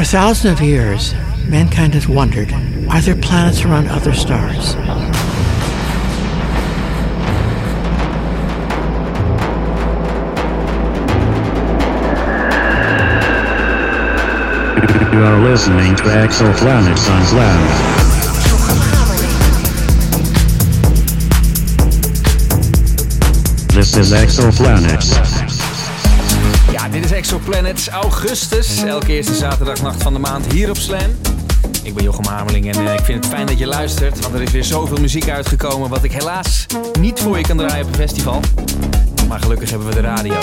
For thousands of years, mankind has wondered are there planets around other stars? You are listening to Exoplanet Suns Lounge. This is Exoplanets. Exoplanets Augustus. Elke eerste zaterdagnacht van de maand hier op Slam. Ik ben Jochem Hameling en eh, ik vind het fijn dat je luistert. Want er is weer zoveel muziek uitgekomen wat ik helaas niet voor je kan draaien op een festival. Maar gelukkig hebben we de radio.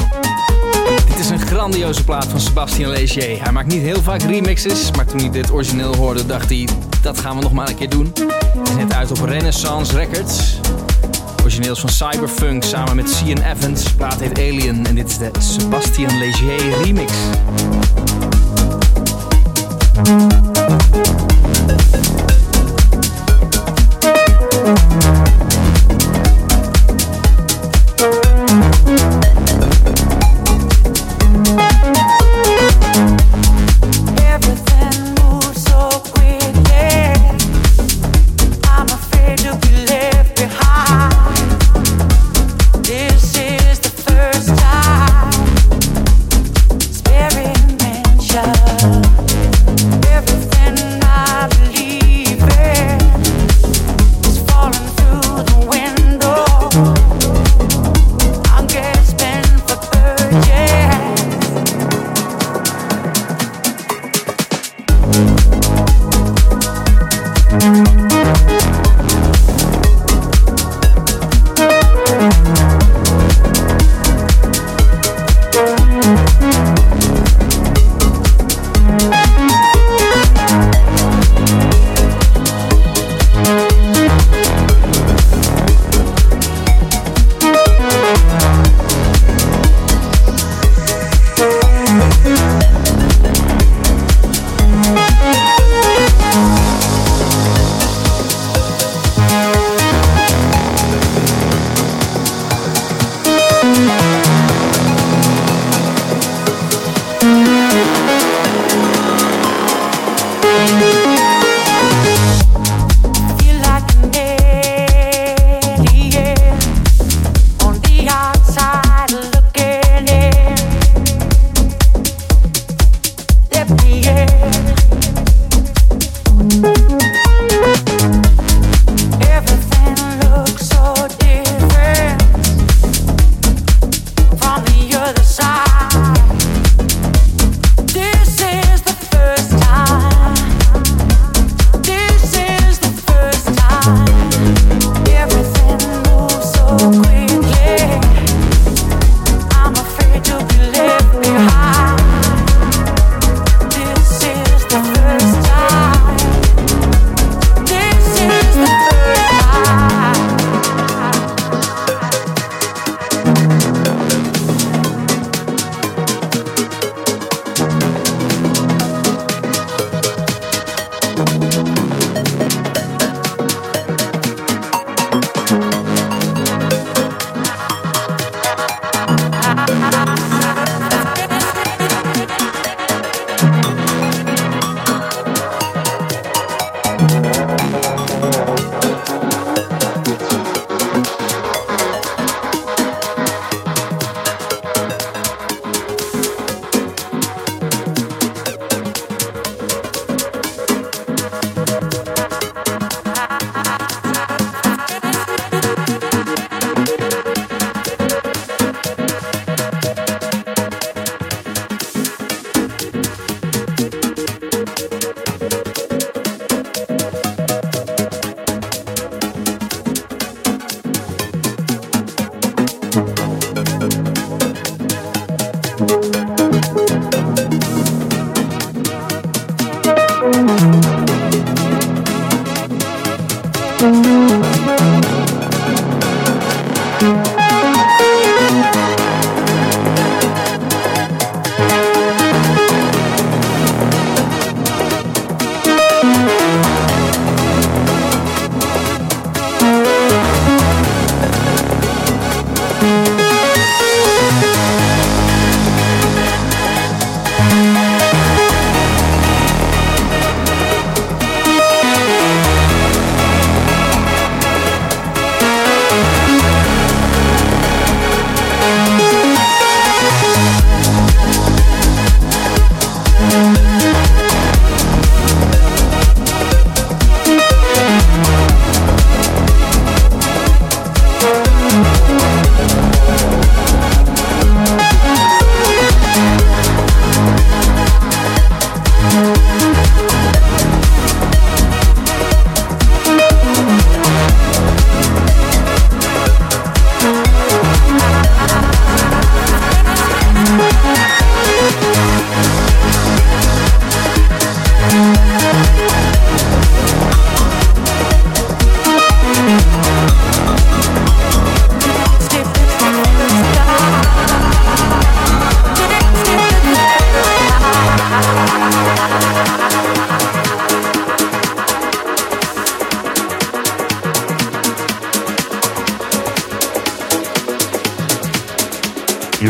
Dit is een grandioze plaat van Sebastien Legier. Hij maakt niet heel vaak remixes, maar toen hij dit origineel hoorde dacht hij... dat gaan we nog maar een keer doen. Het net uit op Renaissance Records. Origineels van Cyberfunk samen met Cian Evans. De plaat heet Alien en dit is de Sebastien Legier remix.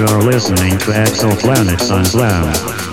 You're listening to Exoplanets on Slam.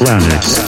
Exoplanets.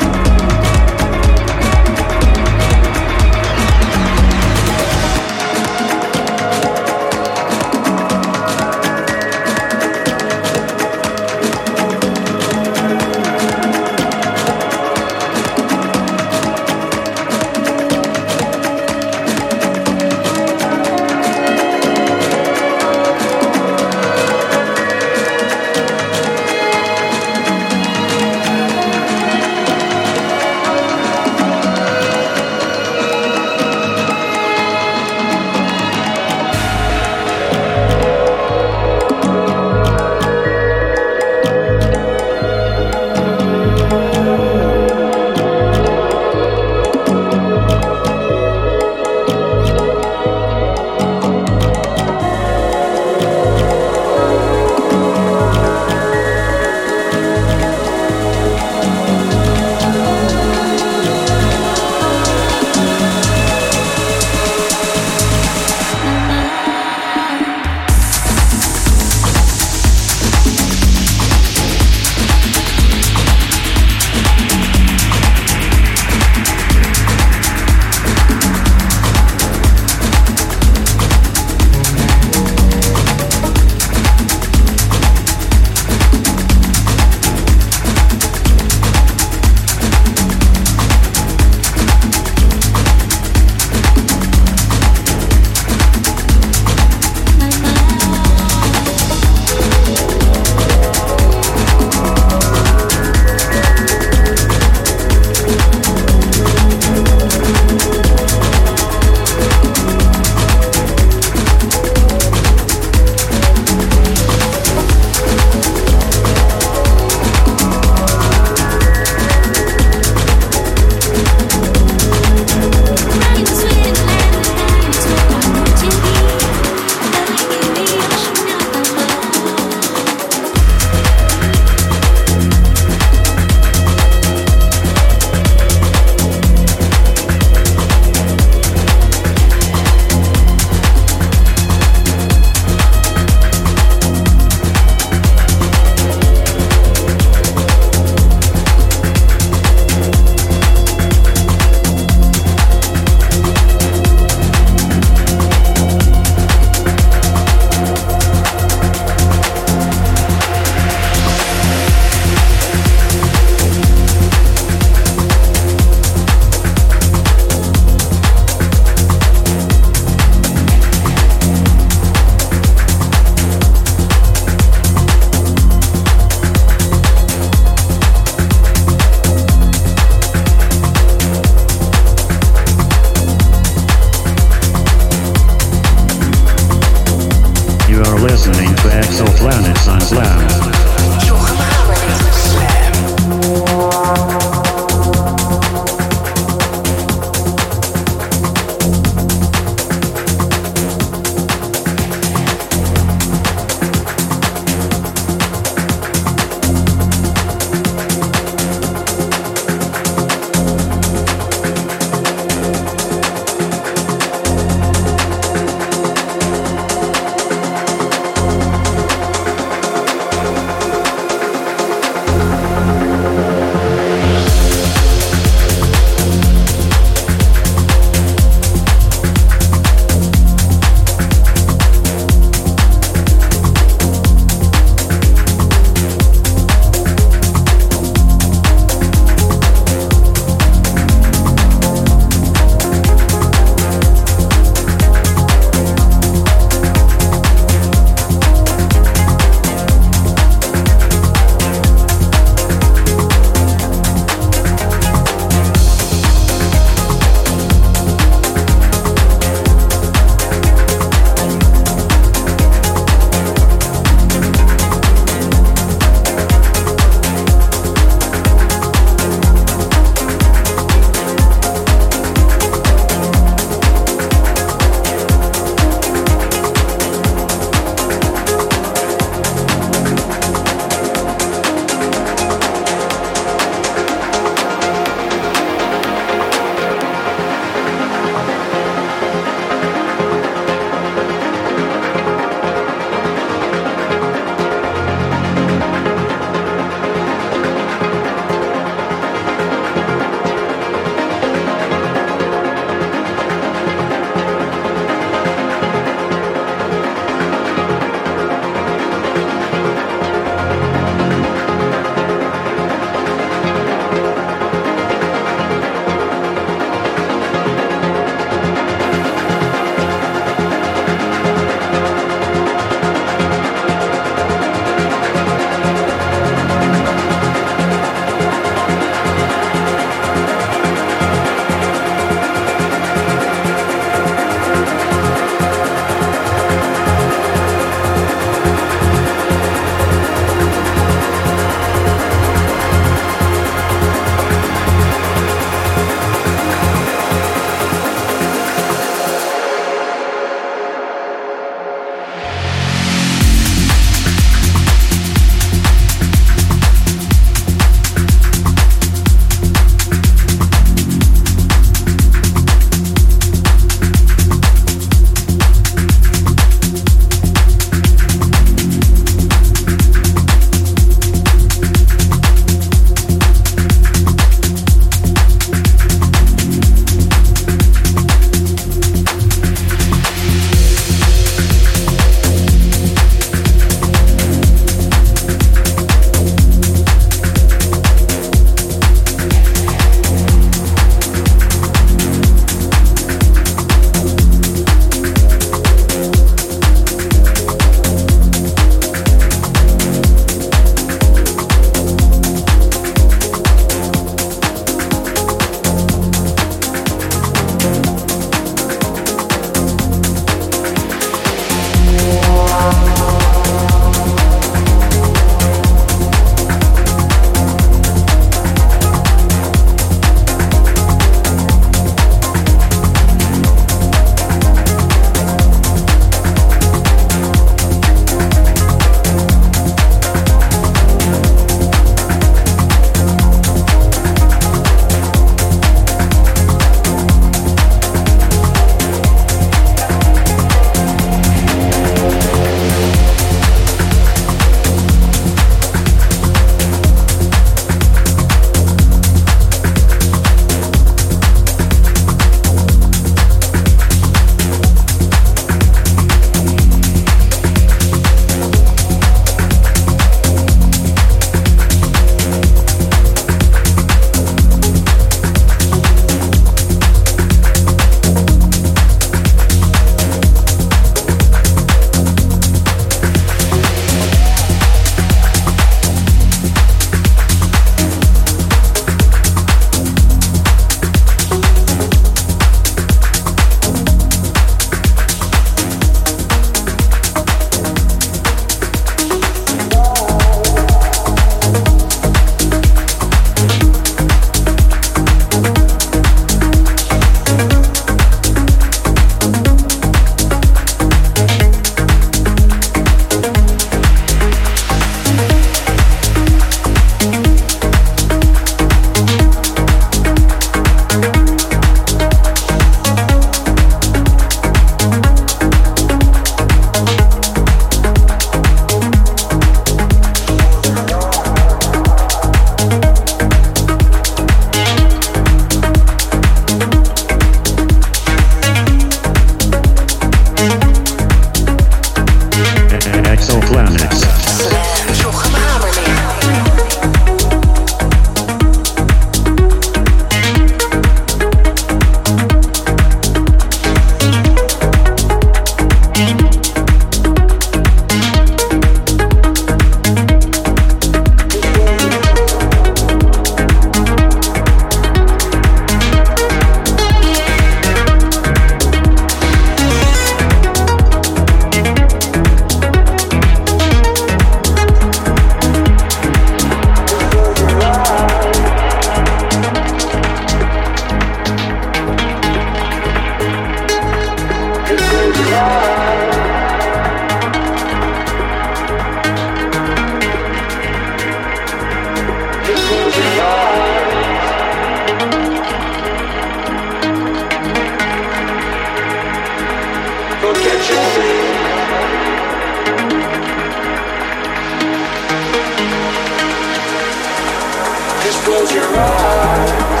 Just close your eyes.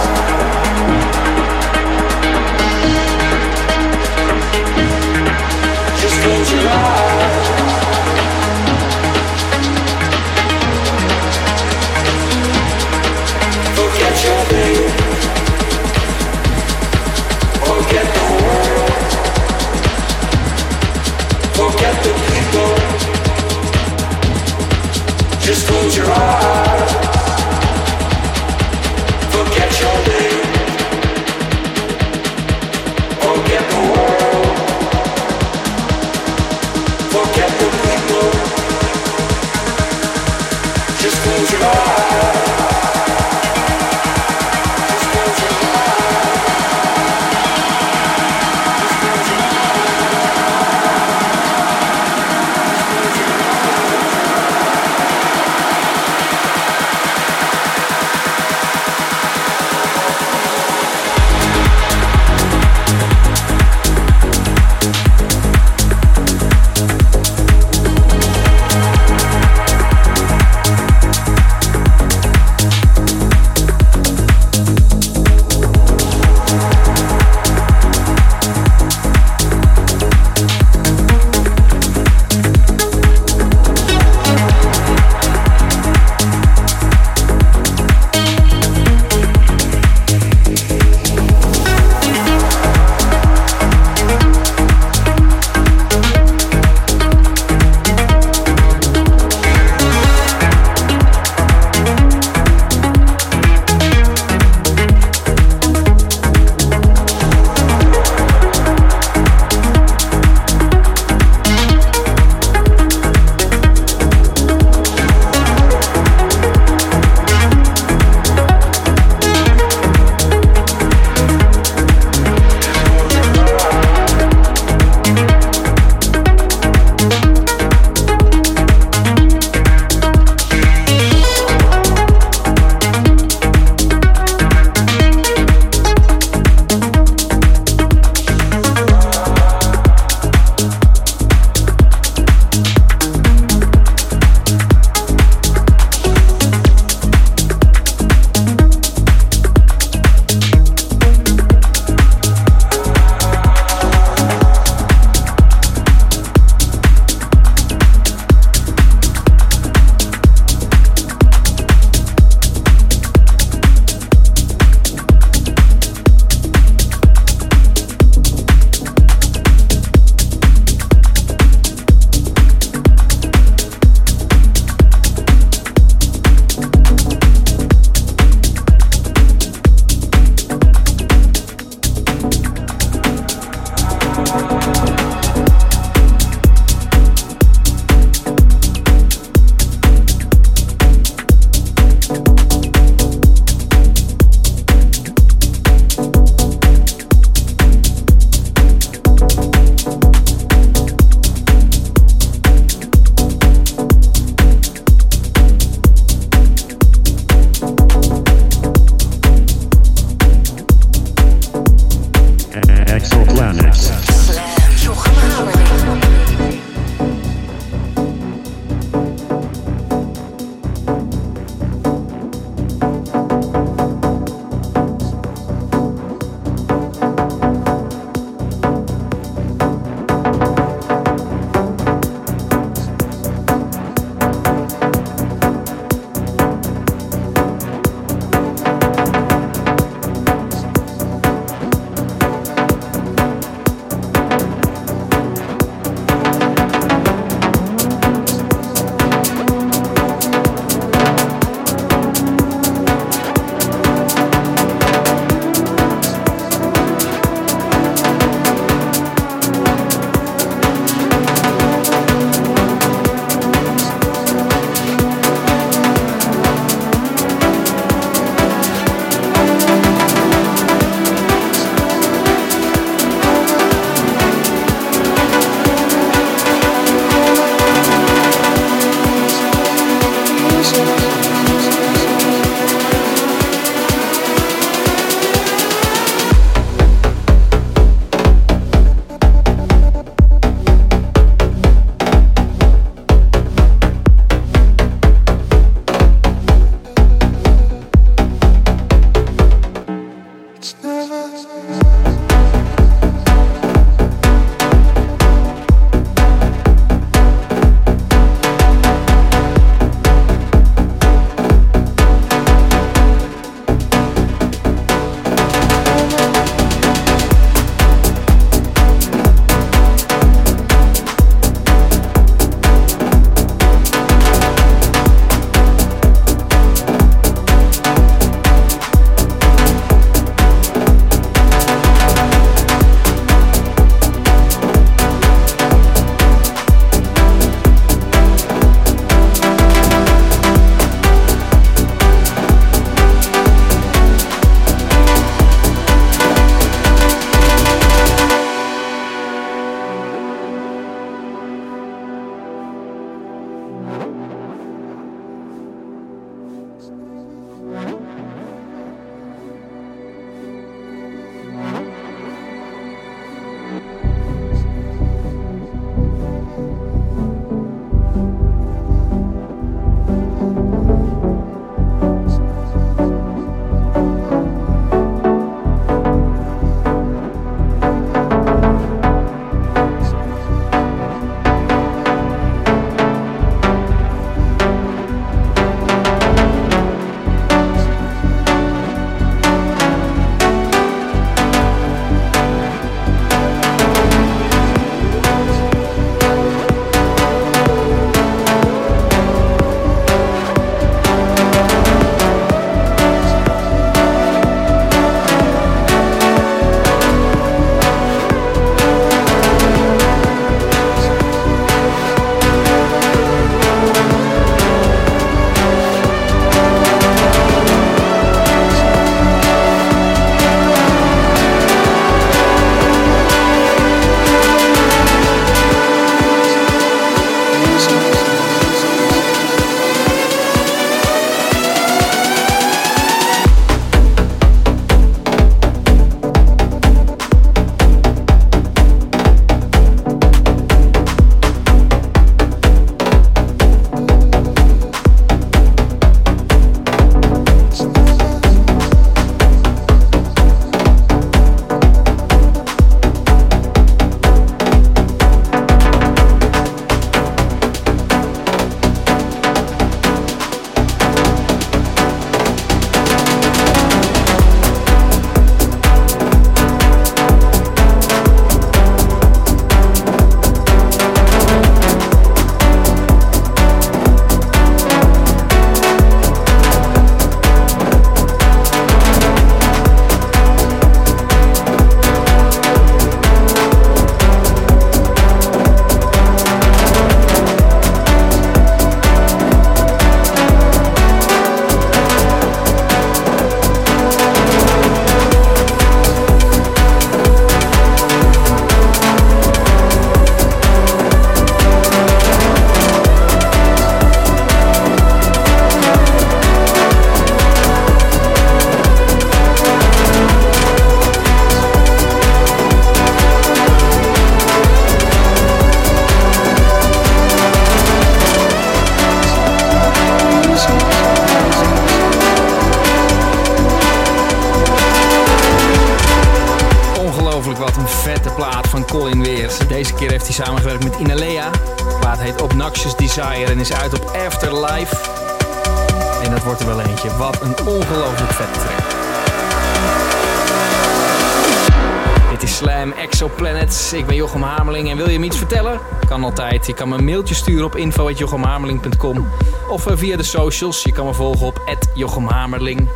Je kan me een mailtje sturen op info.jochemhamerling.com of eh, via de socials. Je kan me volgen op @jochemhamerling.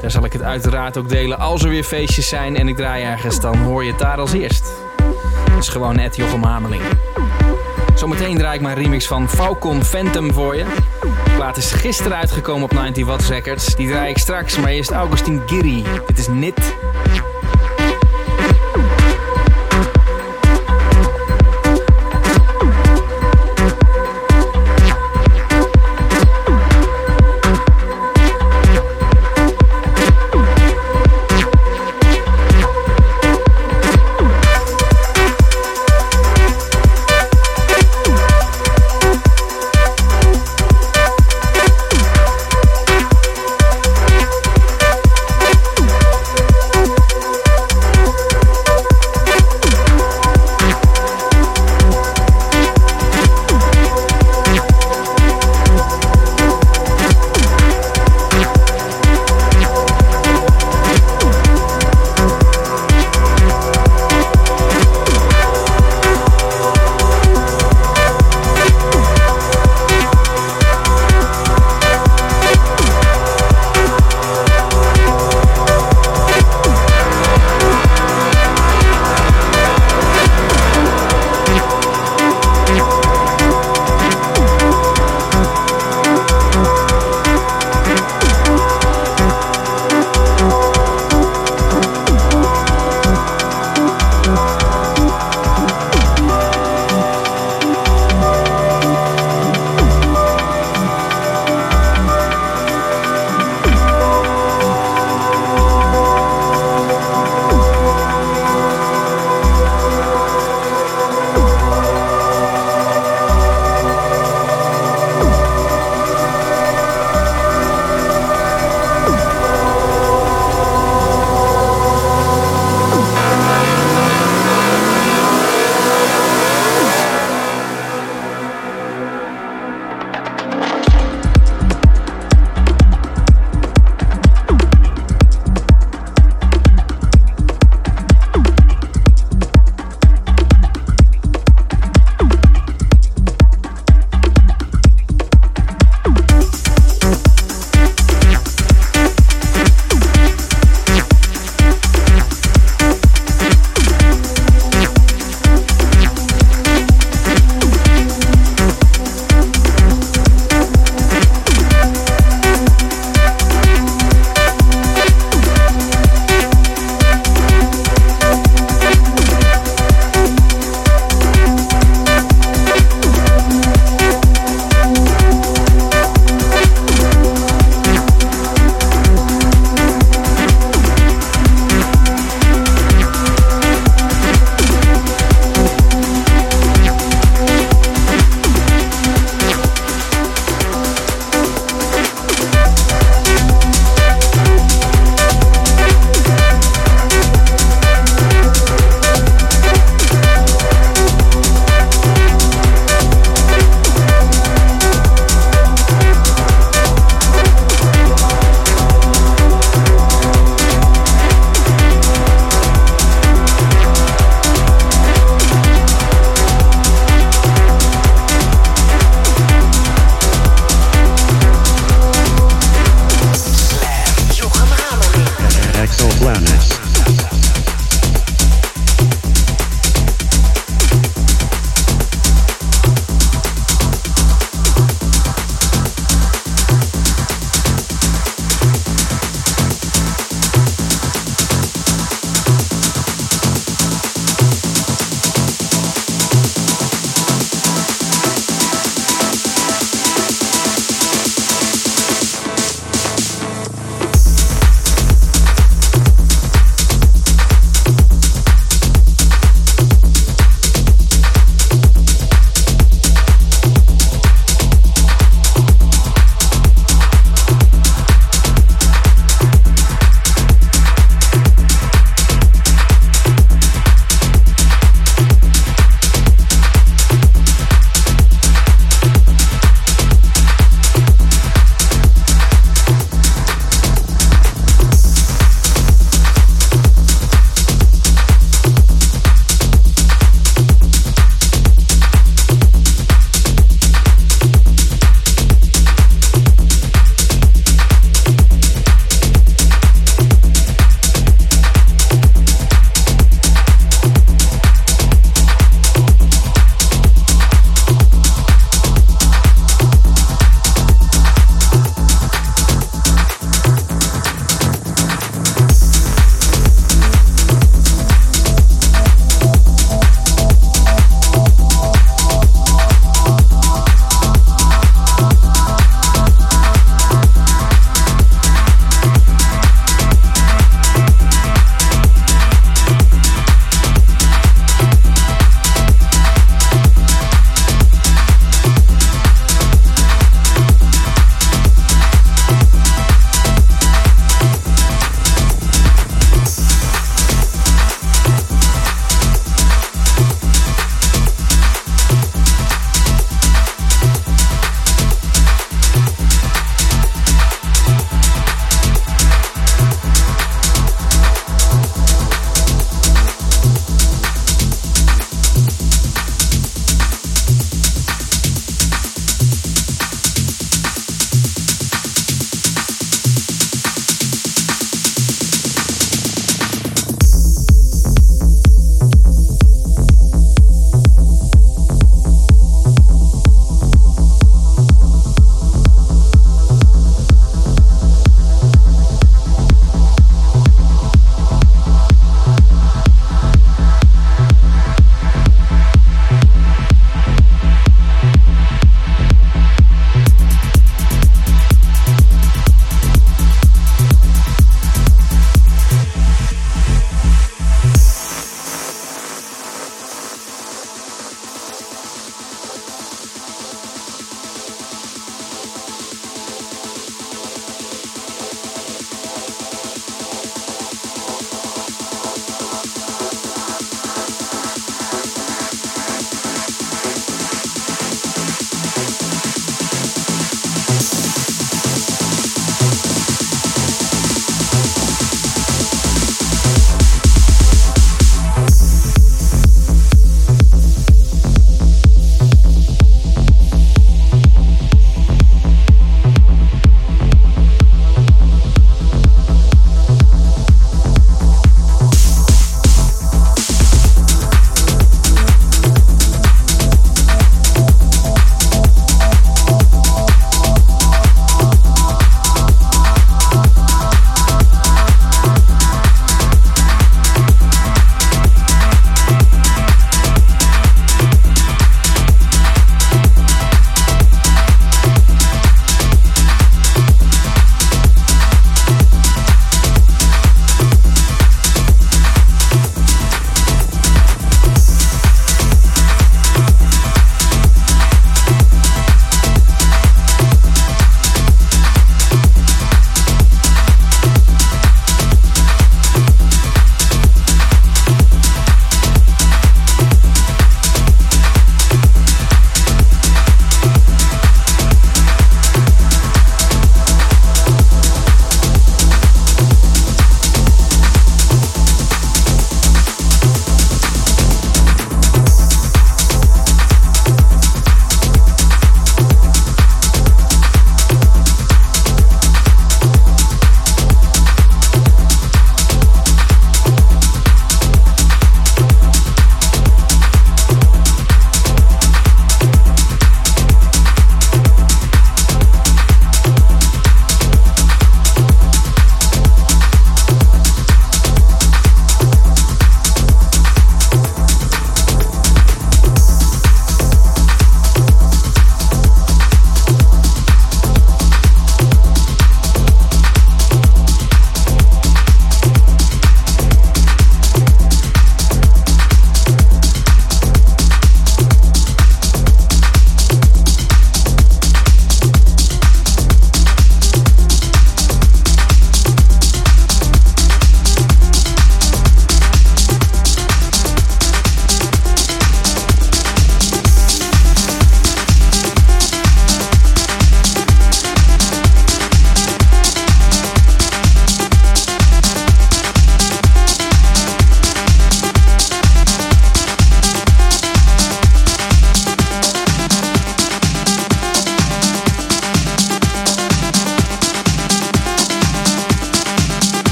Daar zal ik het uiteraard ook delen als er weer feestjes zijn en ik draai ergens, dan hoor je het daar als eerst. Dus gewoon net Jochem Hamerling. Zometeen draai ik mijn remix van Falcon Phantom voor je. De plaat is gisteren uitgekomen op 90 Watts Records. Die draai ik straks, maar eerst Augustin Giri. Dit is Nit.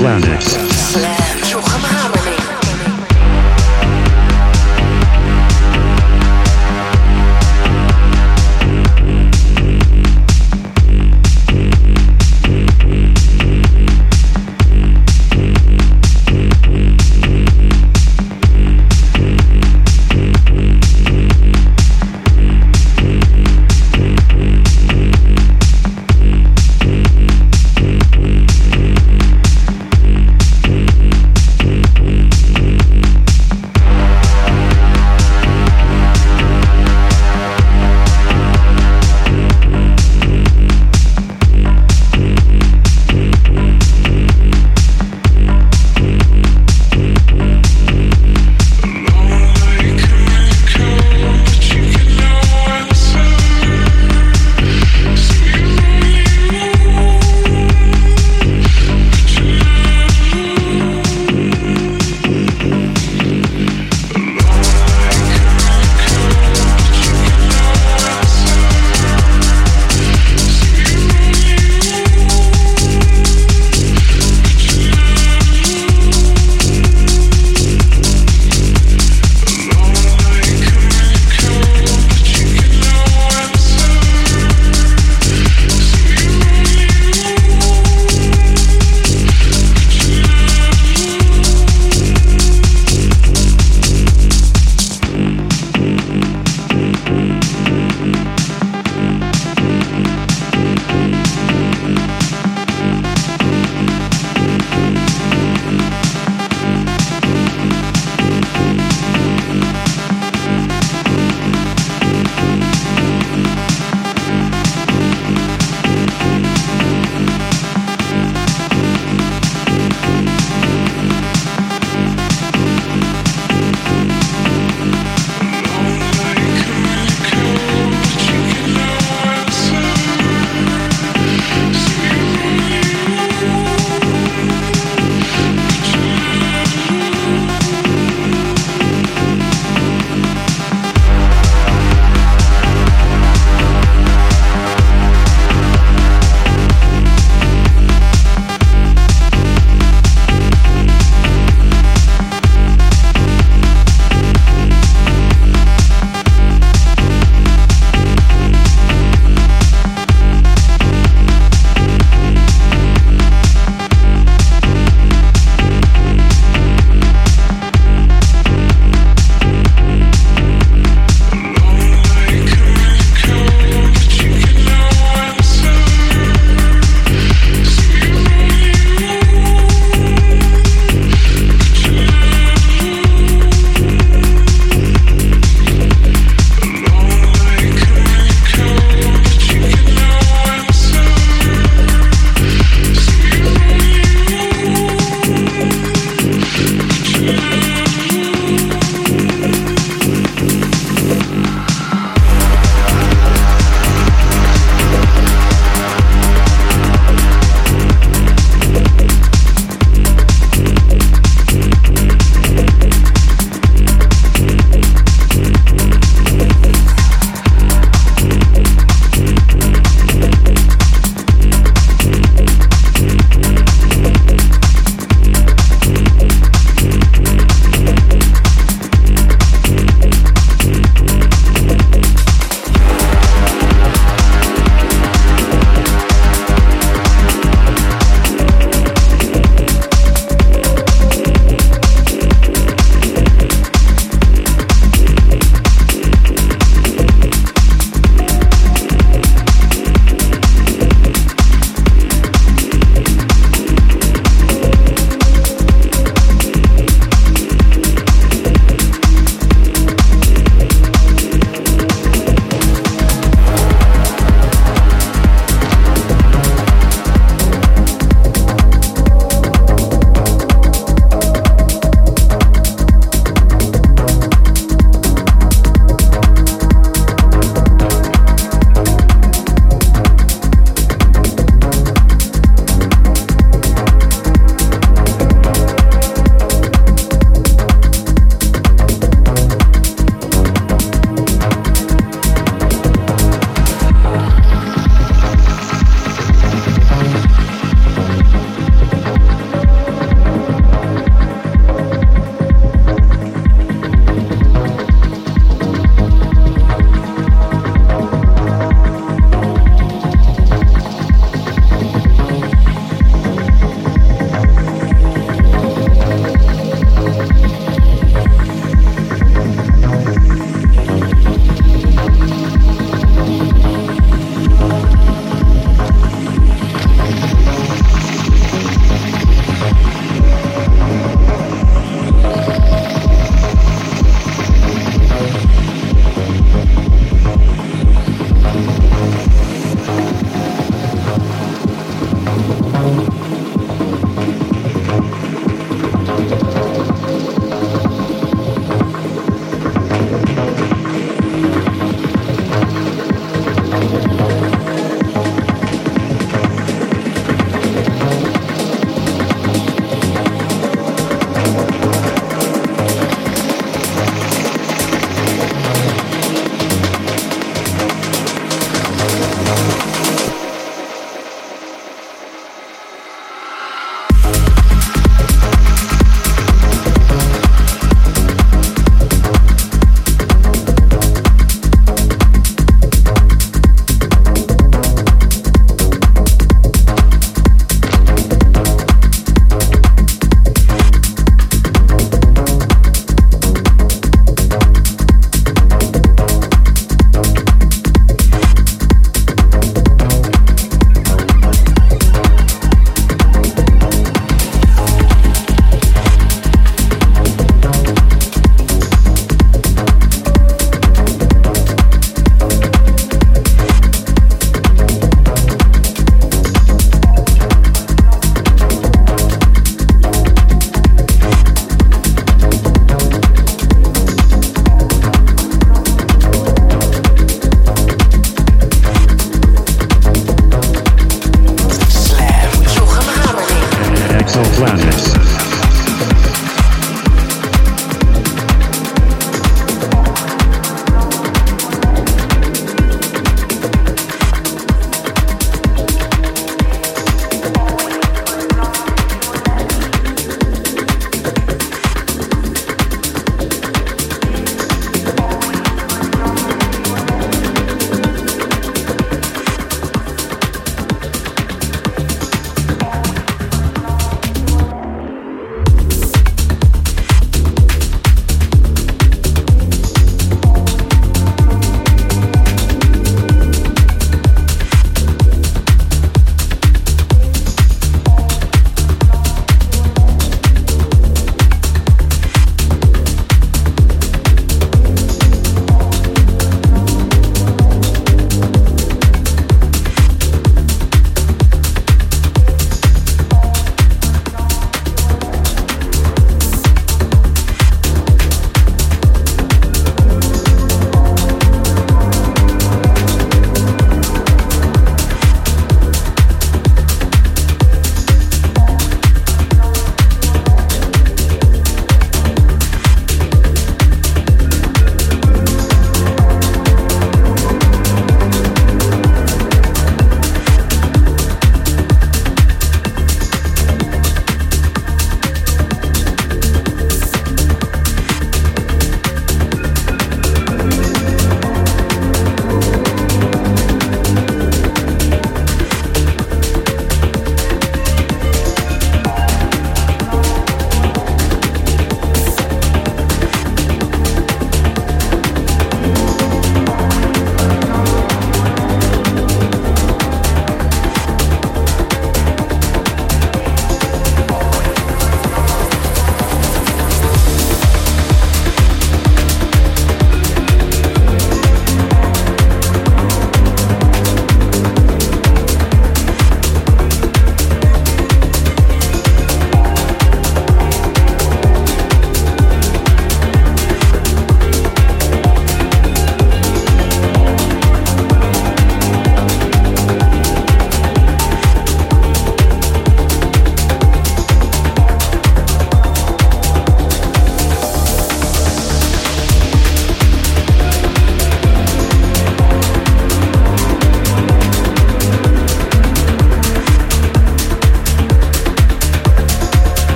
Exoplanets.